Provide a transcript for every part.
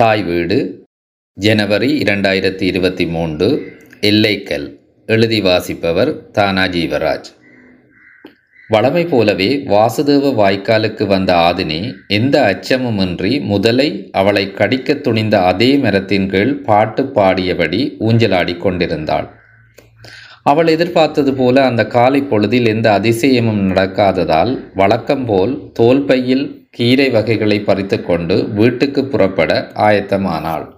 தாய் வீடு ஜனவரி இரண்டாயிரத்தி இருபத்தி மூன்று எல்லைக்கல் எழுதி வாசிப்பவர் தானா ஜீவராஜ் வழமை போலவே வாசுதேவ வாய்க்காலுக்கு வந்த ஆதினி எந்த அச்சமுமின்றி முதலை அவளை கடிக்கத் துணிந்த அதே மரத்தின் கீழ் பாட்டு பாடியபடி ஊஞ்சலாடிக் கொண்டிருந்தாள். அவள் எதிர்பார்த்தது போல அந்த காலை பொழுதில் எந்த அதிசயமும் நடக்காததால் வழக்கம் போல் தோல்பையில் கீரை வகைகளை பறித்துக்கொண்டு வீட்டுக்கு புறப்பட ஆயத்தமானாள்.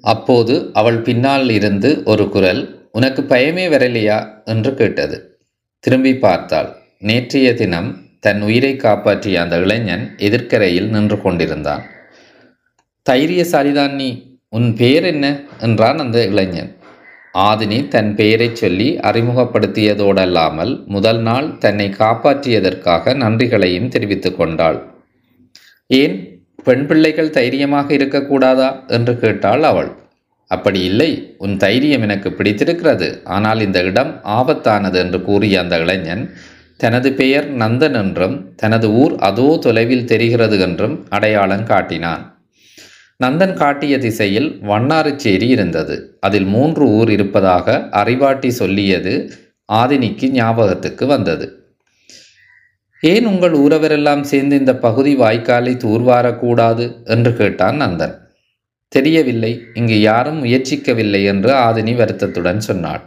அப்போது அவள் பின்னால் இருந்து ஒரு குரல் உனக்கு பயமே வரலையா? என்று கேட்டது. திரும்பி பார்த்தாள். நேற்றைய தினம் தன் உயிரை காப்பாற்றிய அந்த இளைஞன் எதிர்க்கரையில் நின்று கொண்டிருந்தான். தைரியசாலிதான் நீ உன் பெயர் என்ன? என்றான் அந்த இளைஞன். ஆதினி தன் பெயரைச் சொல்லி அறிமுகப்படுத்தியதோடல்லாமல் முதல் நாள் தன்னை காப்பாற்றியதற்காக நன்றிகளையும் தெரிவித்து கொண்டாள். ஏன் பெண் பிள்ளைகள் தைரியமாக இருக்கக்கூடாதா? என்று கேட்டாள் அவள். அப்படி இல்லை. உன் தைரியம் எனக்கு பிடித்திருக்கிறது. ஆனால் இந்த இடம் ஆபத்தானது என்று கூறிய அந்த இளைஞன். தனது பெயர் நந்தன் என்றும் தனது ஊர் அதோ தொலைவில் தெரிகிறது என்றும் அடையாளம் காட்டினான். நந்தன் காட்டிய திசையில் வண்ணாறுச்சேரி இருந்தது. அதில் மூன்று ஊர் இருப்பதாக அறிவாட்டி சொல்லியது ஆதினிக்கு ஞாபகத்துக்கு வந்தது. ஏன் உங்கள் ஊரவரெல்லாம் சேர்ந்து இந்த பகுதி வாய்க்காலை தூர்வாரக்கூடாது? என்று கேட்டான் நந்தன். தெரியவில்லை இங்கு யாரும் முயற்சிக்கவில்லை என்று ஆதினி வருத்தத்துடன் சொன்னாள்.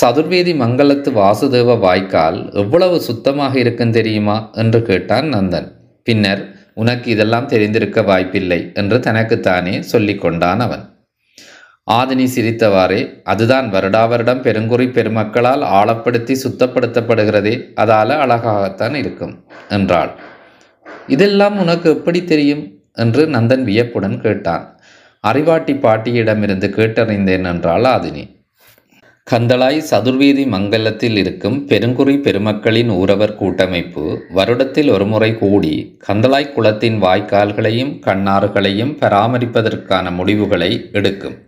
சதுர்வேதி மங்களத்து வாசுதேவ வாய்க்கால் எவ்வளவு சுத்தமாக இருக்கும் தெரியுமா? என்று கேட்டான் நந்தன். பின்னர் உனக்கு இதெல்லாம் தெரிந்திருக்க வாய்ப்பில்லை என்று தனக்குத்தானே சொல்லிக் கொண்டான் அவன். ஆதினி சிரித்தவாறே அதுதான் வருடா வருடம் பெருங்குறி பெருமக்களால் ஆழப்படுத்தி சுத்தப்படுத்தப்படுகிறதே அதால அழகாகத்தான் இருக்கும் என்றாள். இதெல்லாம் உனக்கு எப்படி தெரியும்? என்று நந்தன் வியப்புடன் கேட்டான். அறிவாட்டி பாட்டியிடமிருந்து கேட்டறிந்தேன் என்றாள் ஆதினி. கந்தளாய் சதுர்வீதி மங்கலத்தில் இருக்கும் பெருங்குறி பெருமக்களின் ஊரவர் கூட்டமைப்பு வருடத்தில் ஒருமுறை கூடி கந்தளாய் குளத்தின் வாய்க்கால்களையும் கண்ணாறுகளையும் பராமரிப்பதற்கான முடிவுகளை எடுக்கும்.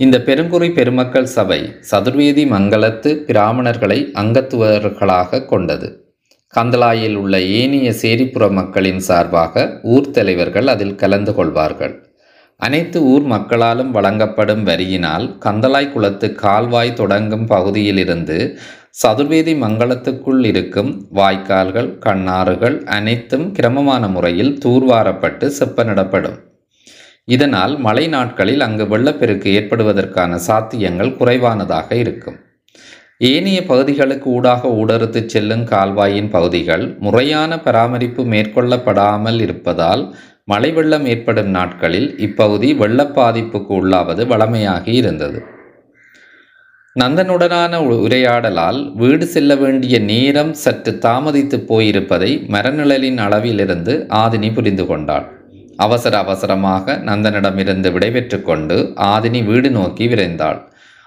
இந்த பெருங்குறை பெருமக்கள் சபை சதுர்வேதி மங்கலத்து பிராமணர்களை அங்கத்துவர்களாக கொண்டது. கந்தளாயில் உள்ள ஏனைய சேரிப்புற மக்களின் சார்பாக ஊர் தலைவர்கள் அதில் கலந்து கொள்வார்கள். அனைத்து ஊர் மக்களாலும் வழங்கப்படும் வரியினால் கந்தளாய் குளத்து கால்வாய் தொடங்கும் பகுதியிலிருந்து சதுர்வேதி மங்களத்துக்குள் இருக்கும் வாய்க்கால்கள் கண்ணாறுகள் அனைத்தும் கிரமமான முறையில் தூர்வாரப்பட்டு செப்பனிடப்படும் இதனால் மழை நாட்களில் அங்கு வெள்ளப்பெருக்கு ஏற்படுவதற்கான சாத்தியங்கள் குறைவானதாக இருக்கும். ஏனைய பகுதிகளுக்கு ஊடாக ஊடறுத்து செல்லும் கால்வாயின் பகுதிகள் முறையான பராமரிப்பு மேற்கொள்ளப்படாமல் இருப்பதால் மழை வெள்ளம் ஏற்படும் நாட்களில் இப்பகுதி வெள்ள பாதிப்புக்கு உள்ளாவது வளமையாகி இருந்தது. நந்தனுடனான உரையாடலால் வீடு செல்ல வேண்டிய நேரம் சற்று தாமதித்து போயிருப்பதை மரநிழலின் அளவிலிருந்து ஆதினி புரிந்து கொண்டாள். அவசர அவசரமாக நந்தனிடமிருந்து விடைபெற்று கொண்டு ஆதினி வீடு நோக்கி விரைந்தாள்.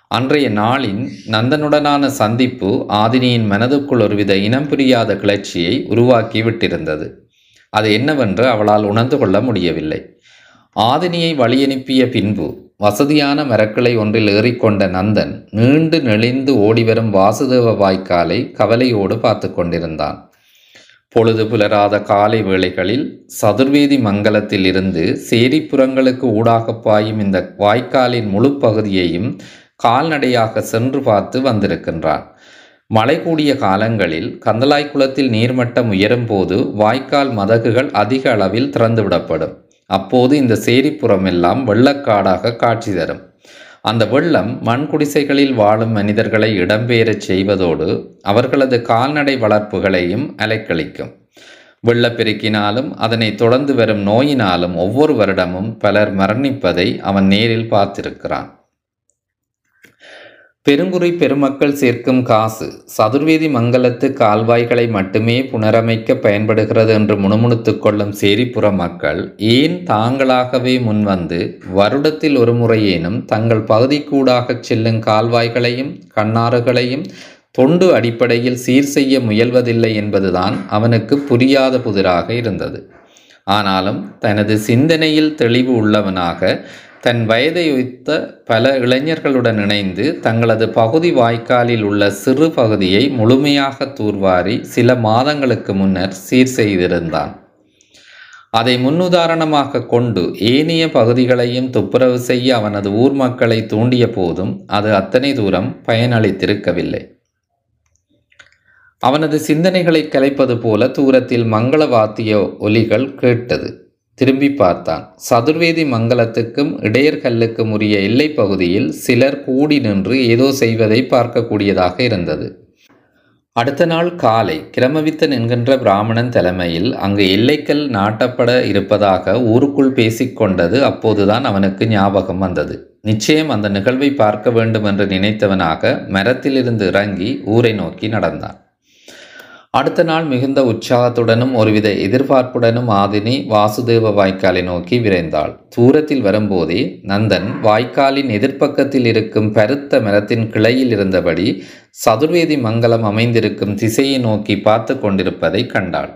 அன்றைய நாளின் நந்தனுடனான சந்திப்பு ஆதினியின் மனதுக்குள் ஒருவித இனம் புரியாத கிளர்ச்சியை உருவாக்கி விட்டிருந்தது. அது என்னவென்று அவளால் உணர்ந்து கொள்ள முடியவில்லை. ஆதினியை வழியனுப்பிய பின்பு வசதியான மரக்கிளை ஒன்றில் ஏறிக்கொண்ட நந்தன் நீண்டு நெளிந்து ஓடிவரும் வாசுதேவ வாய்க்காலை கவலையோடு பார்த்து கொண்டிருந்தான். பொழுது புலராத காலை வேளைகளில் சதுர்வேதி மங்கலத்தில் இருந்து சேரிப்புறங்களுக்கு ஊடாக பாயும் இந்த வாய்க்காலின் முழு பகுதியையும் கால்நடையாக சென்று பார்த்து வந்திருக்கின்றான். மழை கூடிய காலங்களில் கந்தலாய் குளத்தில் நீர்மட்டம் உயரும் போது வாய்க்கால் மதகுகள் அதிக அளவில் திறந்துவிடப்படும். அப்போது இந்த சேரிப்புறமெல்லாம் வெள்ளக்காடாக காட்சி தரும். அந்த வெள்ளம் மண் குடிசைகளில் வாழும் மனிதர்களை இடம்பெயரச் செய்வதோடு அவர்களது கால்நடை வளர்ப்புகளையும் அலைக்கழிக்கும். வெள்ளப்பெருக்கினாலும் அதனை தொடர்ந்து வரும் நோயினாலும் ஒவ்வொரு வருடமும் பலர் மரணிப்பதை அவன் நேரில் பார்த்திருக்கிறான். பெருங்குறை பெருமக்கள் சேர்க்கும் காசு சதுர்வேதி மங்கலத்து கால்வாய்களை மட்டுமே புனரமைக்க பயன்படுகிறது என்று முணுமுணுத்துக் கொள்ளும் சேரிப்புற மக்கள் ஏன் தாங்களாகவே முன்வந்து வருடத்தில் ஒரு முறையேனும் தங்கள் பகுதிக்கூடாகச் செல்லும் கால்வாய்களையும் கண்ணாறுகளையும் தொண்டு அடிப்படையில் சீர் செய்ய முயல்வதில்லை என்பதுதான் அவனுக்கு புரியாத புதிராக இருந்தது. ஆனாலும் தனது சிந்தனையில் தெளிவு உள்ளவனாக தன் வயதை வைத்த பல இளைஞர்களுடன் இணைந்து தங்களது பகுதி வாய்க்காலில் உள்ள சிறு பகுதியை முழுமையாக தூர்வாரி சில மாதங்களுக்கு முன்னர் சீர் செய்திருந்தான். அதை முன்னுதாரணமாக கொண்டு ஏனைய பகுதிகளையும் துப்புரவு செய்ய அவனது ஊர் மக்களை தூண்டிய போதும் அது அத்தனை தூரம் பயனளித்திருக்கவில்லை. அவனது சிந்தனைகளை கலைப்பது போல தூரத்தில் மங்கள வாத்திய ஒலிகள் கேட்டது. திரும்பி பார்த்தான். சதுர்வேதி மங்கலத்துக்கும் இடையர்கல்லுக்கும் உரிய எல்லைப் பகுதியில் சிலர் கூடி நின்று ஏதோ செய்வதை பார்க்கக்கூடியதாக இருந்தது. அடுத்த நாள் காலை கிரமவித்தன் என்கின்ற பிராமணன் தலைமையில் அங்கு எல்லைக்கல் நாட்டப்பட இருப்பதாக ஊருக்குள் பேசிக்கொண்டது அப்போதுதான் அவனுக்கு ஞாபகம் வந்தது. நிச்சயம் அந்த நிகழ்வை பார்க்க வேண்டும் என்று நினைத்தவனாக மரத்திலிருந்து இறங்கி ஊரை நோக்கி நடந்தான். அடுத்த நாள் மிகுந்த உற்சாகத்துடனும் ஒருவித எதிர்பார்ப்புடனும் ஆதினி வாசுதேவ வாய்க்காலை நோக்கி விரைந்தாள். தூரத்தில் வரும்போதே நந்தன் வாய்க்காலின் எதிர்ப்பக்கத்தில் இருக்கும் பருத்த மரத்தின் கிளையில் இருந்தபடி சதுர்வேதி மங்கலம் அமைந்திருக்கும் திசையை நோக்கி பார்த்து கொண்டிருப்பதை கண்டாள்.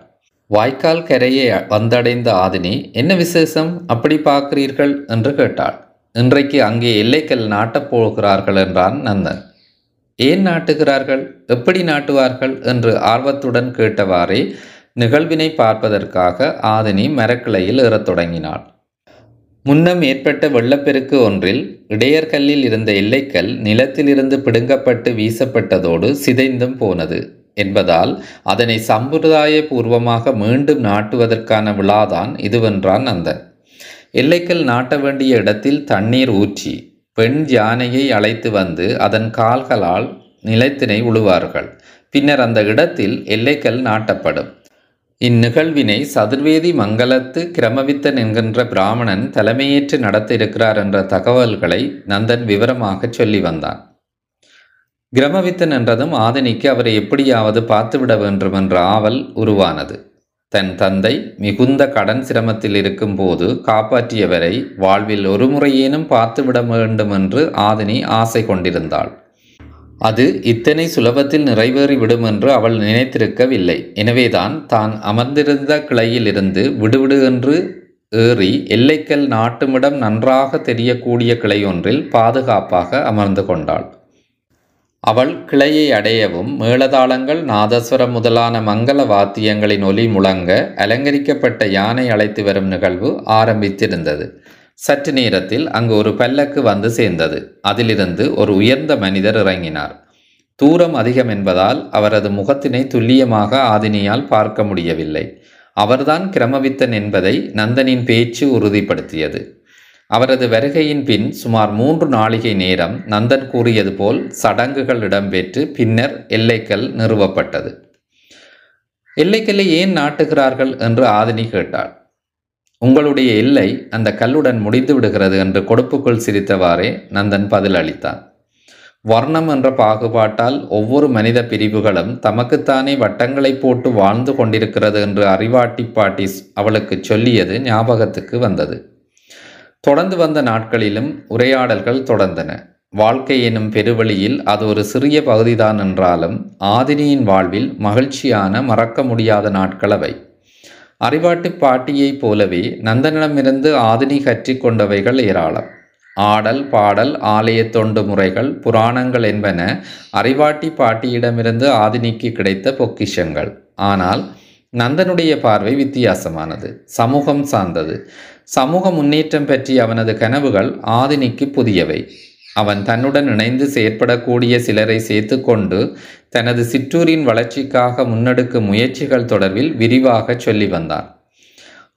வாய்க்கால் கரையை வந்தடைந்த ஆதினி என்ன விசேஷம்? அப்படி பார்க்கிறீர்கள்? என்று கேட்டாள். இன்றைக்கு அங்கே எல்லைக்கல் நாட்டப் போகிறார்கள் என்றான் நந்தன். ஏன் நாட்டுகிறார்கள்? எப்படி நாட்டுவார்கள்? என்று ஆர்வத்துடன் கேட்டவாறே நிகழ்வினை பார்ப்பதற்காக ஆதினி மரக்கிளையில் ஏறத் தொடங்கினாள். முன்னம் ஏற்பட்ட வெள்ளப்பெருக்கு ஒன்றில் இடையர்கல்லில் இருந்த எல்லைக்கல் நிலத்திலிருந்து பிடுங்கப்பட்டு வீசப்பட்டதோடு சிதைந்தும் போனது. என்பதால் அதனை சம்பிரதாய பூர்வமாக மீண்டும் நாட்டுவதற்கான விழாதான் இதுவென்றான் அந்த எல்லைக்கல் நாட்ட வேண்டிய இடத்தில் தண்ணீர் ஊற்றி பெண் யானையை அழைத்து வந்து அதன் கால்களால் நிலத்தினை உழுவார்கள். பின்னர் அந்த இடத்தில் எல்லைக்கல் நாட்டப்படும். இந்நிகழ்வினை சதுர்வேதி மங்கலத்து கிரமவித்தன் என்கின்ற பிராமணன் தலைமையேற்று நடத்த இருக்கிறார் என்ற தகவல்களை நந்தன் விவரமாக சொல்லி வந்தான். கிரமவித்தன் என்றதும் ஆதனிக்கு அவரை எப்படியாவது பார்த்துவிட வேண்டும் என்ற ஆவல் உருவானது. தன் தந்தை மிகுந்த கடன் சிரமத்தில் இருக்கும்போது காப்பாற்றியவரை வாழ்வில் ஒரு முறையேனும் பார்த்துவிட வேண்டும் என்று ஆதினி ஆசை கொண்டிருந்தாள். அது இத்தனை சுலபத்தில் நிறைவேறிவிடும் என்று அவள் நினைத்திருக்கவில்லை. எனவேதான் தான் அமர்ந்திருந்த கிளையிலிருந்து விடுவிடு என்று ஏறி எல்லைக்கல் நாட்டுமிடம் நன்றாக தெரியக்கூடிய கிளை ஒன்றில் பாதுகாப்பாக அமர்ந்து கொண்டாள். அவள் கிளையை அடையவும் மேளதாளங்கள் நாதஸ்வரம் முதலான மங்கள வாத்தியங்களின் ஒலி முழங்க அலங்கரிக்கப்பட்ட யானை அழைத்து வரும் நிகழ்வு ஆரம்பித்திருந்தது. சற்று நேரத்தில் அங்கு ஒரு பல்லக்கு வந்து சேர்ந்தது. அதிலிருந்து ஒரு உயர்ந்த மனிதர் இறங்கினார். தூரம் அதிகம் என்பதால் அவரது முகத்தினை துல்லியமாக ஆதினியால் பார்க்க முடியவில்லை. அவர்தான் கிரமவித்தன் என்பதை நந்தனின் பேச்சு உறுதிப்படுத்தியது. அவரது வருகையின் பின் சுமார் மூன்று நாளிகை நேரம் நந்தன் கூறியது போல் சடங்குகள் இடம்பெற்று பின்னர் எல்லைக்கல் நிறுவப்பட்டது. எல்லைக்கல்லை ஏன் நாட்டுகிறார்கள் என்று ஆதினி கேட்டாள். உங்களுடைய எல்லை அந்த கல்லுடன் முடிந்து விடுகிறது என்று கொடுப்புக்குள் சிரித்தவாறே நந்தன் பதில் அளித்தான். வர்ணம் என்ற பாகுபாட்டால் ஒவ்வொரு மனித பிரிவுகளும் தமக்குத்தானே வட்டங்களை போட்டு வாழ்ந்து கொண்டிருக்கிறது என்று அறிவாட்டி பாட்டி அவளுக்கு சொல்லியது ஞாபகத்துக்கு வந்தது. தொடர்ந்து வந்த நாட்களிலும் உரையாடல்கள் தொடர்ந்தன. வாழ்க்கை எனும் பெருவழியில் அது ஒரு சிறிய பகுதிதான் என்றாலும் ஆதினியின் வாழ்வில் மகிழ்ச்சியான மறக்க முடியாத நாட்கள் அவை. அறிவாட்டு பாட்டியைப் போலவே நந்தனிடமிருந்து ஆதினி கற்றிக்கொண்டவைகள் ஏராளம். ஆடல் பாடல் ஆலய தொண்டு முறைகள் புராணங்கள் என்பன அறிவாட்டி பாட்டியிடமிருந்து ஆதினிக்கு கிடைத்த பொக்கிஷங்கள். ஆனால் நந்தனுடைய பார்வை வித்தியாசமானது சமூகம் சார்ந்தது. சமூக முன்னேற்றம் பற்றி அவனது கனவுகள் ஆதினிக்கு புதியவை. அவன் தன்னுடன் இணைந்து செயற்படக்கூடிய சிலரை சேர்த்து கொண்டு தனது சிற்றூரின் வளர்ச்சிக்காக முன்னெடுக்கும் முயற்சிகள் தொடர்பில் விரிவாக சொல்லி வந்தான்.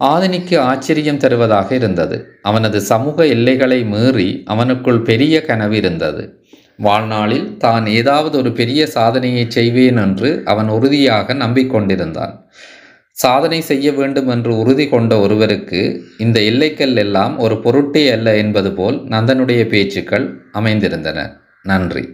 ஆதினிக்கு ஆச்சரியம் தருவதாக இருந்தது. அவனது சமூக எல்லைகளை மீறி அவனுக்குள் பெரிய கனவு இருந்தது. வாழ்நாளில் தான் ஏதாவது ஒரு பெரிய சாதனையை செய்வேன் என்று அவன் உறுதியாக நம்பிக்கொண்டிருந்தான். சாதனை செய்ய வேண்டும் என்று உறுதி கொண்ட ஒருவருக்கு இந்த எல்லைக்கல் எல்லாம் ஒரு பொருட்டே அல்ல என்பது போல் நந்தனுடைய பேச்சுக்கள் அமைந்திருந்தன. நன்றி.